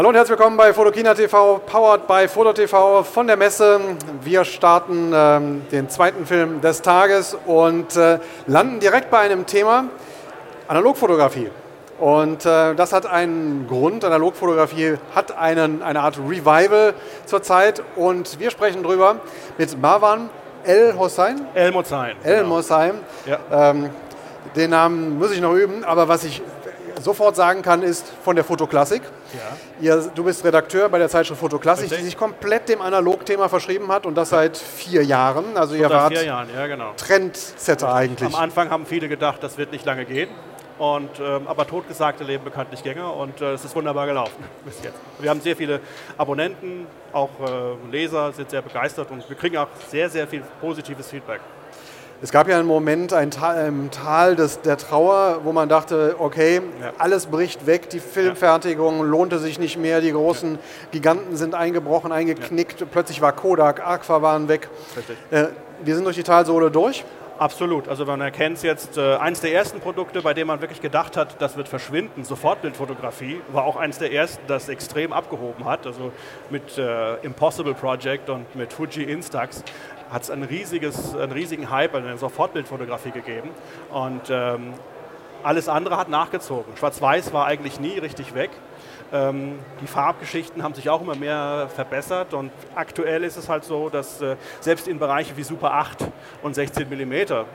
Hallo und herzlich willkommen bei Fotokina TV, powered by Foto TV von der Messe. Wir starten ähm, den zweiten Film des Tages und äh, landen direkt bei einem Thema Analogfotografie. Und äh, das hat einen Grund. Analogfotografie hat einen, eine Art Revival zurzeit und wir sprechen drüber mit Marwan El Hossein. El Mossein. El genau. Mossein. Ja. Ähm, den Namen muss ich noch üben, aber was ich sofort sagen kann, ist von der Fotoklassik. Ja. Ihr, du bist Redakteur bei der Zeitschrift Fotoklassik, Richtig. die sich komplett dem Analogthema verschrieben hat und das seit vier Jahren. Also ihr wart vier Jahren, ja, genau. Trendsetter eigentlich. Am Anfang haben viele gedacht, das wird nicht lange gehen. Und, ähm, aber totgesagte leben bekanntlich Gänger und äh, es ist wunderbar gelaufen bis jetzt. Wir haben sehr viele Abonnenten, auch äh, Leser sind sehr begeistert und wir kriegen auch sehr, sehr viel positives Feedback. Es gab ja einen Moment, ein Tal, im Tal des, der Trauer, wo man dachte, okay, ja. alles bricht weg, die Filmfertigung ja. lohnte sich nicht mehr, die großen ja. Giganten sind eingebrochen, eingeknickt, plötzlich war Kodak, Aqua waren weg. Äh, wir sind durch die Talsohle durch. Absolut. Also man erkennt es jetzt, äh, eins der ersten Produkte, bei dem man wirklich gedacht hat, das wird verschwinden, Sofortbildfotografie, war auch eins der ersten, das extrem abgehoben hat. Also mit äh, Impossible Project und mit Fuji Instax hat es ein einen riesigen Hype in der Sofortbildfotografie gegeben. Und ähm, alles andere hat nachgezogen. Schwarz-Weiß war eigentlich nie richtig weg. Ähm, die Farbgeschichten haben sich auch immer mehr verbessert und aktuell ist es halt so, dass äh, selbst in Bereichen wie Super 8 und 16 mm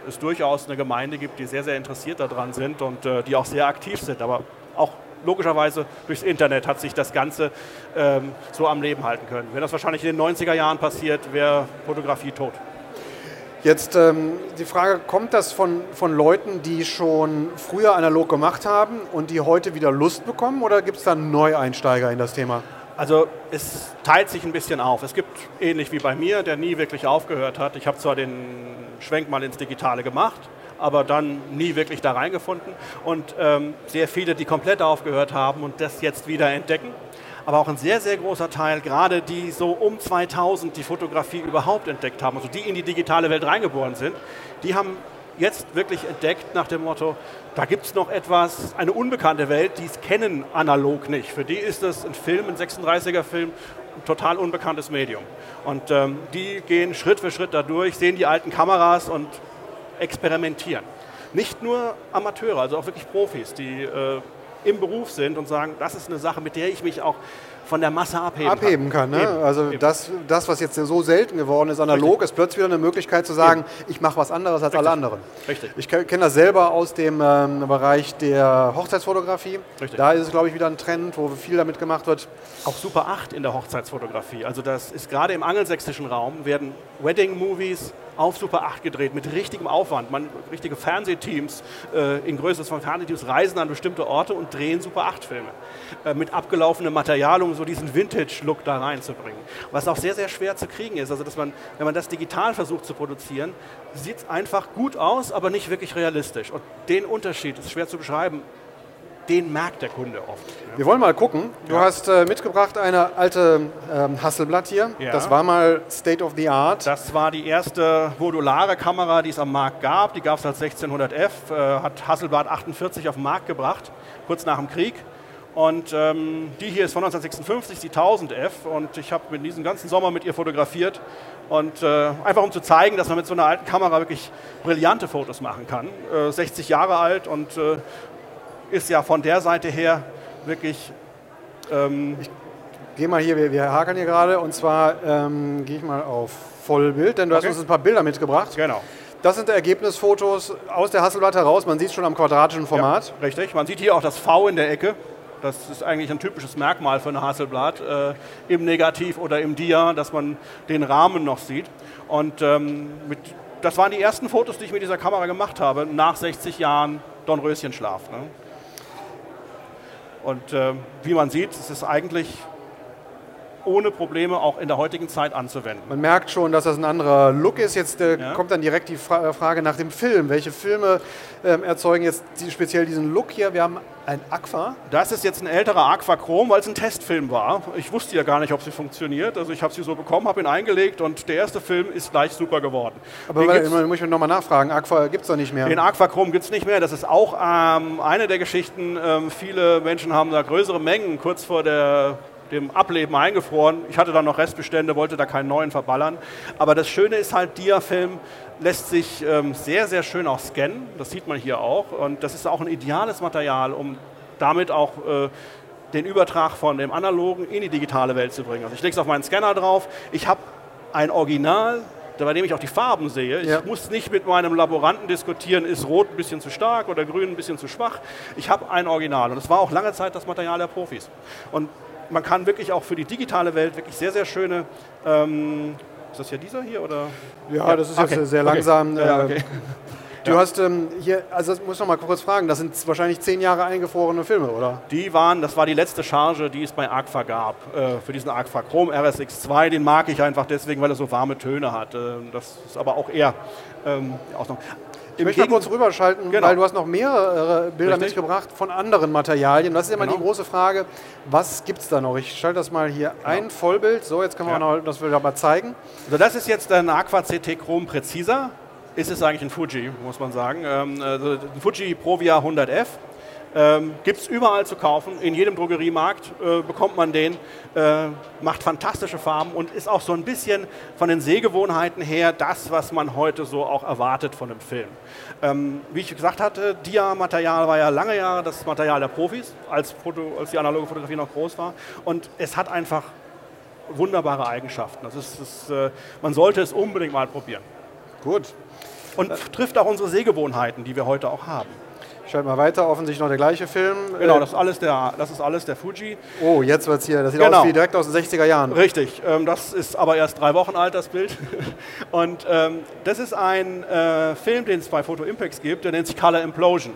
es durchaus eine Gemeinde gibt, die sehr, sehr interessiert daran sind und äh, die auch sehr aktiv sind. Aber auch logischerweise durchs Internet hat sich das Ganze ähm, so am Leben halten können. Wenn das wahrscheinlich in den 90er Jahren passiert, wäre Fotografie tot. Jetzt ähm, die Frage, kommt das von, von Leuten, die schon früher analog gemacht haben und die heute wieder Lust bekommen oder gibt es da Neueinsteiger in das Thema? Also es teilt sich ein bisschen auf. Es gibt ähnlich wie bei mir, der nie wirklich aufgehört hat. Ich habe zwar den Schwenk mal ins Digitale gemacht, aber dann nie wirklich da reingefunden. Und ähm, sehr viele, die komplett aufgehört haben und das jetzt wieder entdecken. Aber auch ein sehr, sehr großer Teil, gerade die so um 2000 die Fotografie überhaupt entdeckt haben, also die in die digitale Welt reingeboren sind, die haben jetzt wirklich entdeckt nach dem Motto, da gibt es noch etwas, eine unbekannte Welt, die kennen analog nicht. Für die ist das ein Film, ein 36er-Film, ein total unbekanntes Medium. Und ähm, die gehen Schritt für Schritt da durch, sehen die alten Kameras und experimentieren. Nicht nur Amateure, also auch wirklich Profis, die äh, im Beruf sind und sagen, das ist eine Sache, mit der ich mich auch von der Masse abheben, abheben kann. kann ne? Also Eben. Das, das, was jetzt so selten geworden ist, analog, Richtig. ist plötzlich wieder eine Möglichkeit zu sagen, Eben. ich mache was anderes als Richtig. alle anderen. Richtig. Ich kenne das selber aus dem ähm, Bereich der Hochzeitsfotografie. Richtig. Da ist es, glaube ich, wieder ein Trend, wo viel damit gemacht wird. Auch Super 8 in der Hochzeitsfotografie. Also das ist gerade im angelsächsischen Raum, werden Wedding-Movies auf Super 8 gedreht, mit richtigem Aufwand. Man, richtige Fernsehteams äh, in Größe von Fernsehteams reisen an bestimmte Orte und drehen Super 8-Filme. Äh, mit abgelaufenem Material, um so diesen Vintage-Look da reinzubringen. Was auch sehr, sehr schwer zu kriegen ist. Also, dass man, wenn man das digital versucht zu produzieren, sieht es einfach gut aus, aber nicht wirklich realistisch. Und den Unterschied ist schwer zu beschreiben den merkt der Kunde oft. Wir wollen mal gucken. Du ja. hast äh, mitgebracht eine alte ähm, Hasselblatt hier. Ja. Das war mal State of the Art. Das war die erste modulare Kamera, die es am Markt gab. Die gab es als 1600F, äh, hat Hasselblatt 48 auf den Markt gebracht, kurz nach dem Krieg. Und ähm, die hier ist von 1956, die 1000F. Und ich habe mit diesen ganzen Sommer mit ihr fotografiert. Und äh, einfach um zu zeigen, dass man mit so einer alten Kamera wirklich brillante Fotos machen kann. Äh, 60 Jahre alt und äh, ist ja von der Seite her wirklich. Ähm ich gehe mal hier, wir, wir haken hier gerade und zwar ähm, gehe ich mal auf Vollbild, denn du okay. hast uns ein paar Bilder mitgebracht. Genau. Das sind Ergebnisfotos aus der Hasselblatt heraus. Man sieht es schon am quadratischen Format. Ja, richtig. Man sieht hier auch das V in der Ecke. Das ist eigentlich ein typisches Merkmal für eine Hasselblatt äh, im Negativ oder im Dia, dass man den Rahmen noch sieht. Und ähm, mit, das waren die ersten Fotos, die ich mit dieser Kamera gemacht habe, nach 60 Jahren Dornröschenschlaf. Ne? Und äh, wie man sieht, es ist eigentlich ohne Probleme auch in der heutigen Zeit anzuwenden. Man merkt schon, dass das ein anderer Look ist. Jetzt äh, ja. kommt dann direkt die Fra Frage nach dem Film. Welche Filme ähm, erzeugen jetzt die, speziell diesen Look hier? Wir haben ein Aqua. Das ist jetzt ein älterer Aquachrom, weil es ein Testfilm war. Ich wusste ja gar nicht, ob sie funktioniert. Also ich habe sie so bekommen, habe ihn eingelegt und der erste Film ist gleich super geworden. Aber weil, muss ich nochmal nachfragen, Aqua gibt es doch nicht mehr. Den Aquachrom gibt es nicht mehr. Das ist auch ähm, eine der Geschichten. Ähm, viele Menschen haben da größere Mengen kurz vor der dem Ableben eingefroren. Ich hatte da noch Restbestände, wollte da keinen neuen verballern. Aber das Schöne ist halt, Diafilm lässt sich ähm, sehr, sehr schön auch scannen. Das sieht man hier auch. Und das ist auch ein ideales Material, um damit auch äh, den Übertrag von dem analogen in die digitale Welt zu bringen. Also ich lege es auf meinen Scanner drauf. Ich habe ein Original bei dem ich auch die Farben sehe. Ich ja. muss nicht mit meinem Laboranten diskutieren, ist rot ein bisschen zu stark oder grün ein bisschen zu schwach. Ich habe ein Original und es war auch lange Zeit das Material der Profis. Und man kann wirklich auch für die digitale Welt wirklich sehr, sehr schöne ähm, ist das ja dieser hier oder? Ja, ja. das ist okay. jetzt sehr langsam. Okay. Ja, okay. Du ja. hast ähm, hier, also das muss ich noch mal kurz fragen, das sind wahrscheinlich zehn Jahre eingefrorene Filme, oder? Die waren, das war die letzte Charge, die es bei Agfa gab, äh, für diesen Agfa Chrome RSX2. Den mag ich einfach deswegen, weil er so warme Töne hat. Äh, das ist aber auch eher ähm, Ausnahme. Ich möchte mal kurz rüberschalten, genau. weil du hast noch mehrere Bilder Richtig. mitgebracht von anderen Materialien. Das ist immer genau. die große Frage, was gibt es da noch? Ich schalte das mal hier genau. ein, Vollbild. So, jetzt können wir ja. noch das will mal zeigen. Also das ist jetzt ein Aqua CT Chrome Präziser ist es eigentlich ein Fuji, muss man sagen. Ähm, also ein Fuji Provia 100F. Ähm, Gibt es überall zu kaufen, in jedem Drogeriemarkt äh, bekommt man den, äh, macht fantastische Farben und ist auch so ein bisschen von den Sehgewohnheiten her das, was man heute so auch erwartet von einem Film. Ähm, wie ich gesagt hatte, Dia-Material war ja lange Jahre das Material der Profis, als, Foto, als die analoge Fotografie noch groß war und es hat einfach wunderbare Eigenschaften. Das ist, das, äh, man sollte es unbedingt mal probieren. Gut, und trifft auch unsere Sehgewohnheiten, die wir heute auch haben. Schaut mal weiter, offensichtlich noch der gleiche Film. Genau, das ist alles der, das ist alles der Fuji. Oh, jetzt wird es hier, das sieht genau. aus wie direkt aus den 60er Jahren. Richtig, ähm, das ist aber erst drei Wochen alt, das Bild. Und ähm, das ist ein äh, Film, den es bei Photo Impacts gibt, der nennt sich Color Implosion.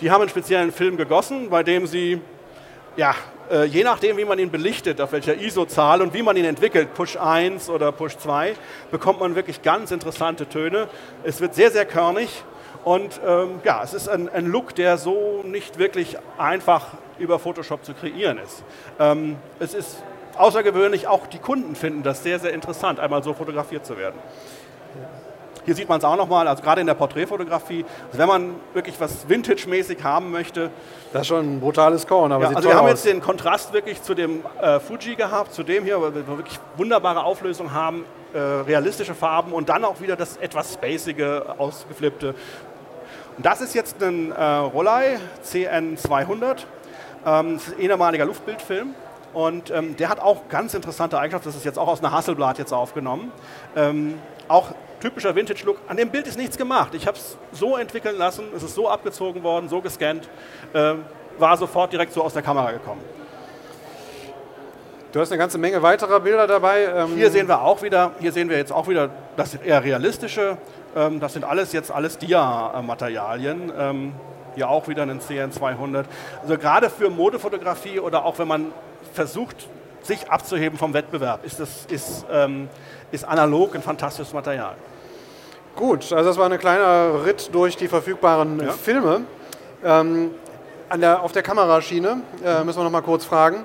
Die haben einen speziellen Film gegossen, bei dem sie ja, äh, je nachdem, wie man ihn belichtet, auf welcher ISO-Zahl und wie man ihn entwickelt, Push 1 oder Push 2, bekommt man wirklich ganz interessante Töne. Es wird sehr, sehr körnig und ähm, ja, es ist ein, ein, Look, der so nicht wirklich einfach über Photoshop zu kreieren ist. Ähm, es ist außergewöhnlich, auch die Kunden finden das sehr, sehr interessant, einmal so fotografiert zu werden. Hier sieht man es auch nochmal, also gerade in der Porträtfotografie, also wenn man wirklich was Vintage-mäßig haben möchte. Das ist schon ein brutales Korn, aber ja, Also wir haben aus. jetzt den Kontrast wirklich zu dem äh, Fuji gehabt, zu dem hier, weil wir wirklich wunderbare Auflösung haben, äh, realistische Farben und dann auch wieder das etwas spacige, ausgeflippte. Das ist jetzt ein äh, Rollei CN200, ähm, ehemaliger Luftbildfilm. Und ähm, der hat auch ganz interessante Eigenschaften. Das ist jetzt auch aus einer Hasselblad jetzt aufgenommen. Ähm, auch typischer Vintage-Look. An dem Bild ist nichts gemacht. Ich habe es so entwickeln lassen, es ist so abgezogen worden, so gescannt, äh, war sofort direkt so aus der Kamera gekommen. Du hast eine ganze Menge weiterer Bilder dabei. Ähm hier sehen wir auch wieder, hier sehen wir jetzt auch wieder das eher realistische. Ähm, das sind alles jetzt alles Dia-Materialien. Ähm, hier auch wieder ein CN200. Also gerade für Modefotografie oder auch wenn man versucht, sich abzuheben vom Wettbewerb, ist, das, ist, ähm, ist analog ein fantastisches Material. Gut, also das war ein kleiner Ritt durch die verfügbaren ja. Filme. Ähm, der, auf der Kameraschiene äh, müssen wir noch mal kurz fragen.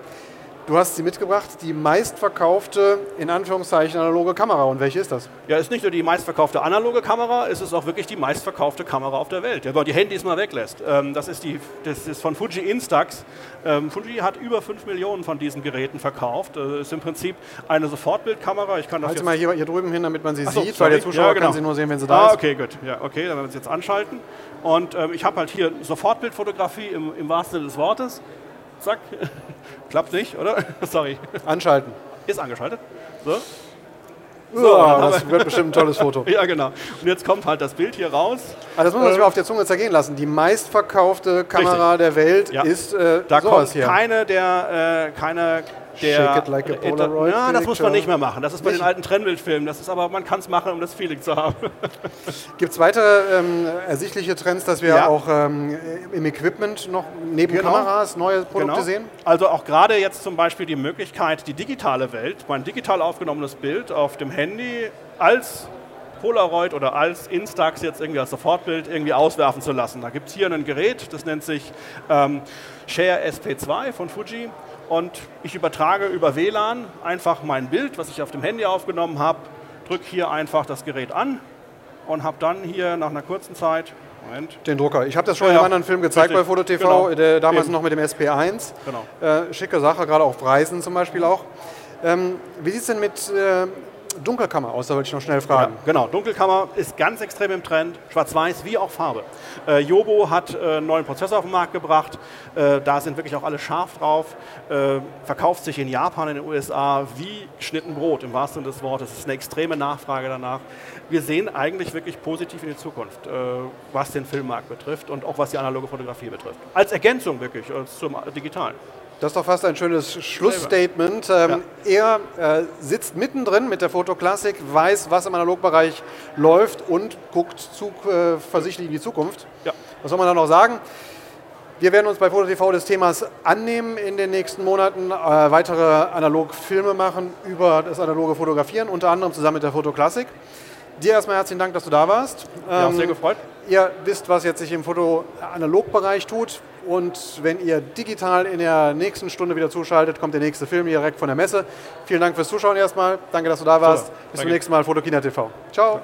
Du hast sie mitgebracht, die meistverkaufte, in Anführungszeichen, analoge Kamera. Und welche ist das? Ja, ist nicht nur die meistverkaufte analoge Kamera, es ist auch wirklich die meistverkaufte Kamera auf der Welt. Ja, weil die Handys mal weglässt. Ähm, das, ist die, das ist von Fuji Instax. Ähm, Fuji hat über 5 Millionen von diesen Geräten verkauft. Das äh, ist im Prinzip eine Sofortbildkamera. Ich kann das halt mal hier, hier, drüben hin, damit man sie so, sieht, sorry. weil der Zuschauer ja, genau. kann sie nur sehen, wenn sie da ah, ist. okay, gut. Ja, okay, dann werden wir es jetzt anschalten. Und ähm, ich habe halt hier Sofortbildfotografie im, im wahrsten Sinne des Wortes. Zack. Klappt nicht, oder? Sorry. Anschalten. Ist angeschaltet. So. So, ja, das wird bestimmt ein tolles Foto. ja, genau. Und jetzt kommt halt das Bild hier raus. Also das muss man sich äh, mal auf der Zunge zergehen lassen. Die meistverkaufte Kamera richtig. der Welt ja. ist äh, da kommt hier. keine der äh, keine der, Shake it like a Polaroid Ja, das muss man nicht mehr machen. Das ist bei nicht? den alten Trennbildfilmen. Das ist aber, man kann es machen, um das Feeling zu haben. Gibt es weitere ähm, ersichtliche Trends, dass wir ja. auch ähm, im Equipment noch neben genau. Kameras neue Produkte genau. sehen? Also auch gerade jetzt zum Beispiel die Möglichkeit, die digitale Welt, mein digital aufgenommenes Bild auf dem Handy als Polaroid oder als Instax jetzt irgendwie als Sofortbild irgendwie auswerfen zu lassen. Da gibt es hier ein Gerät, das nennt sich ähm, Share SP2 von Fuji und ich übertrage über WLAN einfach mein Bild, was ich auf dem Handy aufgenommen habe, drücke hier einfach das Gerät an und habe dann hier nach einer kurzen Zeit Moment. Den Drucker. Ich habe das schon ja, in einem anderen Film gezeigt Richtig. bei Foto TV, genau. damals Eben. noch mit dem SP1. Genau. Äh, schicke Sache, gerade auf Preisen zum Beispiel auch. Ähm, wie sieht es denn mit äh, Dunkelkammer aus? Da wollte ich noch schnell fragen. Ja, genau, Dunkelkammer ist ganz extrem im Trend, schwarz-weiß wie auch Farbe. Äh, Jobo hat äh, einen neuen Prozessor auf den Markt gebracht, äh, da sind wirklich auch alle scharf drauf, äh, verkauft sich in Japan, in den USA wie geschnitten Brot im wahrsten Sinne des Wortes. Es ist eine extreme Nachfrage danach. Wir sehen eigentlich wirklich positiv in die Zukunft, äh, was den Filmmarkt betrifft und auch was die analoge Fotografie betrifft. Als Ergänzung wirklich äh, zum Digitalen. Das ist doch fast ein schönes Schlussstatement. Ähm, ja. Er äh, sitzt mittendrin mit der Fotoklassik, weiß, was im Analogbereich läuft und guckt zuversichtlich äh, in die Zukunft. Ja. Was soll man da noch sagen? Wir werden uns bei FotoTV des Themas annehmen in den nächsten Monaten, äh, weitere Analogfilme machen über das analoge Fotografieren, unter anderem zusammen mit der Fotoklassik. Dir erstmal herzlichen Dank, dass du da warst. Ja, ähm, sehr gefreut. Ihr wisst, was jetzt sich im Foto-Analog-Bereich tut. Und wenn ihr digital in der nächsten Stunde wieder zuschaltet, kommt der nächste Film direkt von der Messe. Vielen Dank fürs Zuschauen erstmal. Danke, dass du da warst. Bis zum nächsten Mal, Fotokina TV. Ciao.